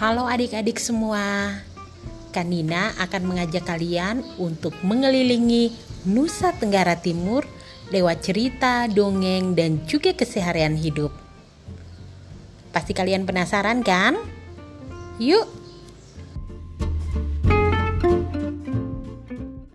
Halo adik-adik semua. Kanina akan mengajak kalian untuk mengelilingi Nusa Tenggara Timur lewat cerita, dongeng, dan juga keseharian hidup. Pasti kalian penasaran kan? Yuk,